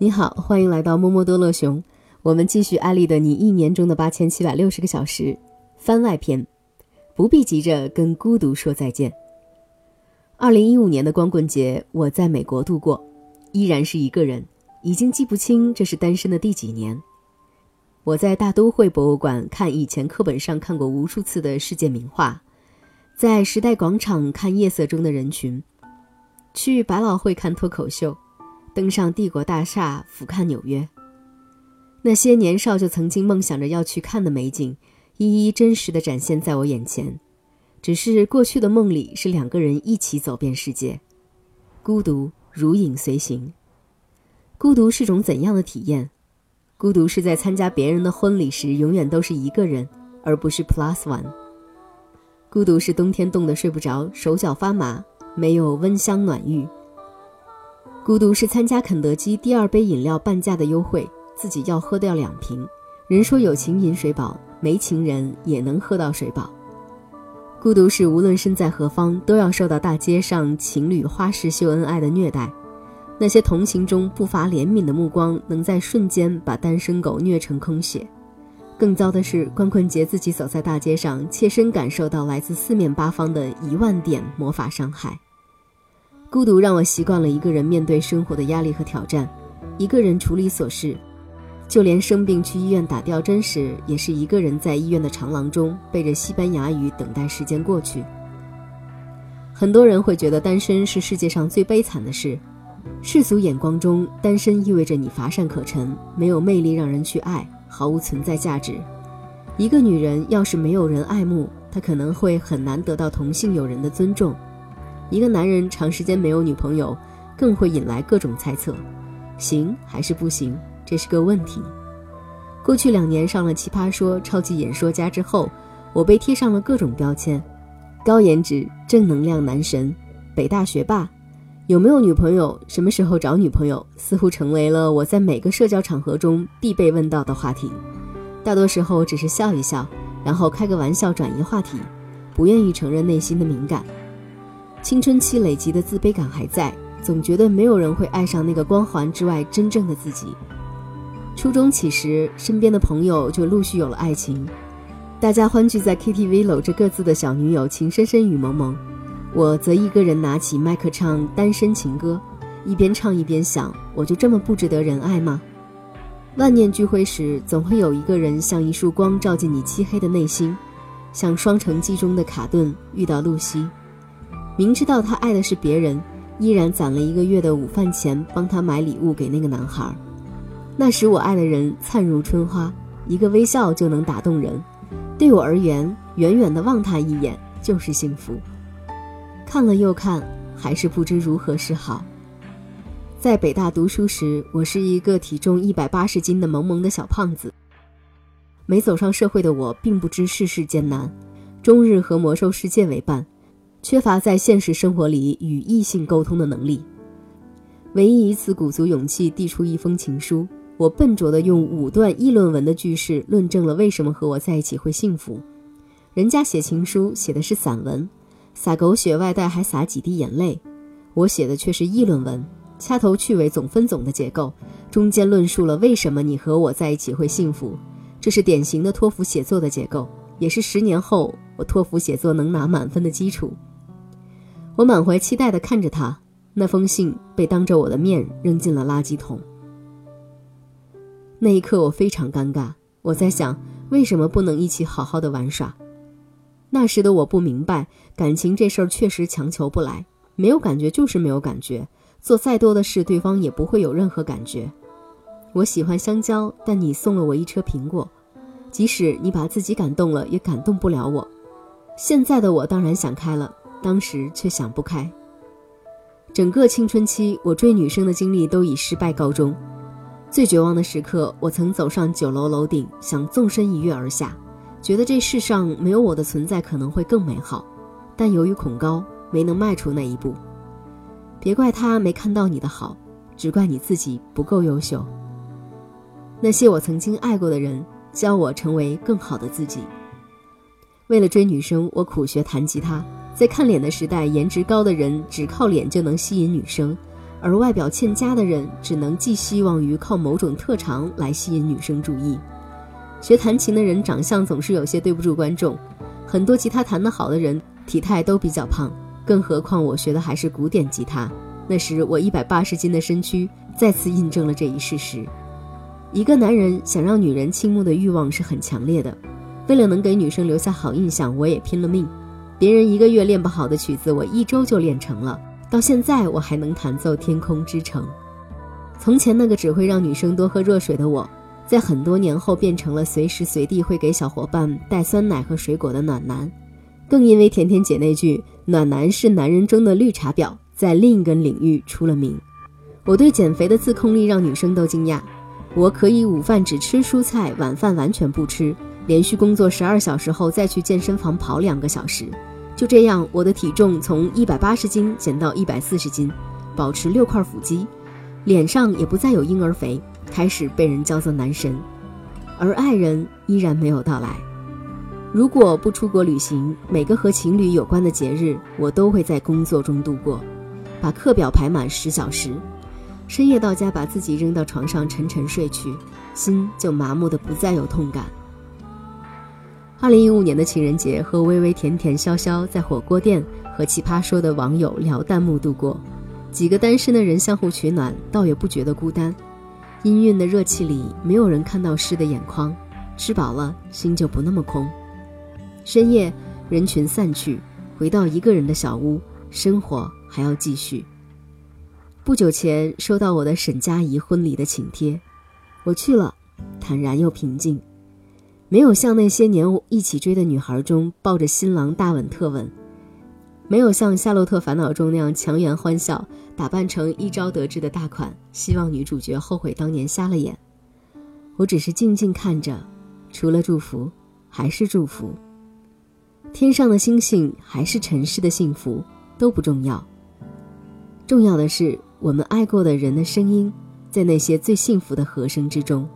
你好，欢迎来到摸摸多乐熊。我们继续艾丽的你一年中的八千七百六十个小时番外篇，不必急着跟孤独说再见。二零一五年的光棍节，我在美国度过，依然是一个人，已经记不清这是单身的第几年。我在大都会博物馆看以前课本上看过无数次的世界名画，在时代广场看夜色中的人群，去百老汇看脱口秀。登上帝国大厦俯瞰纽约，那些年少就曾经梦想着要去看的美景，一一真实的展现在我眼前。只是过去的梦里是两个人一起走遍世界，孤独如影随形。孤独是种怎样的体验？孤独是在参加别人的婚礼时，永远都是一个人，而不是 plus one。孤独是冬天冻得睡不着，手脚发麻，没有温香暖浴。孤独是参加肯德基第二杯饮料半价的优惠，自己要喝掉两瓶。人说有情饮水饱，没情人也能喝到水饱。孤独是无论身在何方，都要受到大街上情侣花式秀恩爱的虐待。那些同行中不乏怜悯的目光，能在瞬间把单身狗虐成空血。更糟的是，光棍节自己走在大街上，切身感受到来自四面八方的一万点魔法伤害。孤独让我习惯了一个人面对生活的压力和挑战，一个人处理琐事，就连生病去医院打吊针时，也是一个人在医院的长廊中背着西班牙语等待时间过去。很多人会觉得单身是世界上最悲惨的事，世俗眼光中，单身意味着你乏善可陈，没有魅力让人去爱，毫无存在价值。一个女人要是没有人爱慕，她可能会很难得到同性友人的尊重。一个男人长时间没有女朋友，更会引来各种猜测，行还是不行，这是个问题。过去两年上了《奇葩说》超级演说家之后，我被贴上了各种标签：高颜值、正能量男神、北大学霸。有没有女朋友？什么时候找女朋友？似乎成为了我在每个社交场合中必被问到的话题。大多时候只是笑一笑，然后开个玩笑转移话题，不愿意承认内心的敏感。青春期累积的自卑感还在，总觉得没有人会爱上那个光环之外真正的自己。初中起时，身边的朋友就陆续有了爱情，大家欢聚在 KTV，搂着各自的小女友，情深深雨蒙蒙。我则一个人拿起麦克唱单身情歌，一边唱一边想：我就这么不值得人爱吗？万念俱灰时，总会有一个人像一束光照进你漆黑的内心，像《双城记》中的卡顿遇到露西。明知道他爱的是别人，依然攒了一个月的午饭钱帮他买礼物给那个男孩。那时我爱的人灿如春花，一个微笑就能打动人。对我而言，远远的望他一眼就是幸福。看了又看，还是不知如何是好。在北大读书时，我是一个体重一百八十斤的萌萌的小胖子。没走上社会的我，并不知世事艰难，终日和魔兽世界为伴。缺乏在现实生活里与异性沟通的能力，唯一一次鼓足勇气递出一封情书，我笨拙地用五段议论文的句式论证了为什么和我在一起会幸福。人家写情书写的是散文，撒狗血外带还撒几滴眼泪，我写的却是议论文，掐头去尾总分总的结构，中间论述了为什么你和我在一起会幸福。这是典型的托福写作的结构，也是十年后我托福写作能拿满分的基础。我满怀期待地看着他，那封信被当着我的面扔进了垃圾桶。那一刻，我非常尴尬。我在想，为什么不能一起好好的玩耍？那时的我不明白，感情这事儿确实强求不来，没有感觉就是没有感觉，做再多的事，对方也不会有任何感觉。我喜欢香蕉，但你送了我一车苹果，即使你把自己感动了，也感动不了我。现在的我当然想开了。当时却想不开。整个青春期，我追女生的经历都以失败告终。最绝望的时刻，我曾走上九楼楼顶，想纵身一跃而下，觉得这世上没有我的存在可能会更美好。但由于恐高，没能迈出那一步。别怪他没看到你的好，只怪你自己不够优秀。那些我曾经爱过的人，教我成为更好的自己。为了追女生，我苦学弹吉他。在看脸的时代，颜值高的人只靠脸就能吸引女生，而外表欠佳的人只能寄希望于靠某种特长来吸引女生注意。学弹琴的人长相总是有些对不住观众，很多吉他弹得好的人体态都比较胖，更何况我学的还是古典吉他。那时我一百八十斤的身躯再次印证了这一事实。一个男人想让女人倾慕的欲望是很强烈的，为了能给女生留下好印象，我也拼了命。别人一个月练不好的曲子，我一周就练成了。到现在我还能弹奏《天空之城》。从前那个只会让女生多喝热水的我，在很多年后变成了随时随地会给小伙伴带酸奶和水果的暖男。更因为甜甜姐那句“暖男是男人中的绿茶婊”，在另一个领域出了名。我对减肥的自控力让女生都惊讶。我可以午饭只吃蔬菜，晚饭完全不吃，连续工作十二小时后再去健身房跑两个小时。就这样，我的体重从一百八十斤减到一百四十斤，保持六块腹肌，脸上也不再有婴儿肥，开始被人叫做男神。而爱人依然没有到来。如果不出国旅行，每个和情侣有关的节日，我都会在工作中度过，把课表排满十小时，深夜到家把自己扔到床上沉沉睡去，心就麻木的不再有痛感。二零一五年的情人节，和微微、甜甜、潇潇在火锅店和奇葩说的网友聊弹幕度过。几个单身的人相互取暖，倒也不觉得孤单。氤氲的热气里，没有人看到湿的眼眶。吃饱了，心就不那么空。深夜，人群散去，回到一个人的小屋，生活还要继续。不久前收到我的沈佳宜婚礼的请帖，我去了，坦然又平静。没有像那些年一起追的女孩中抱着新郎大吻特吻，没有像《夏洛特烦恼》中那样强颜欢笑，打扮成一朝得志的大款，希望女主角后悔当年瞎了眼。我只是静静看着，除了祝福，还是祝福。天上的星星还是尘世的幸福都不重要，重要的是我们爱过的人的声音，在那些最幸福的和声之中。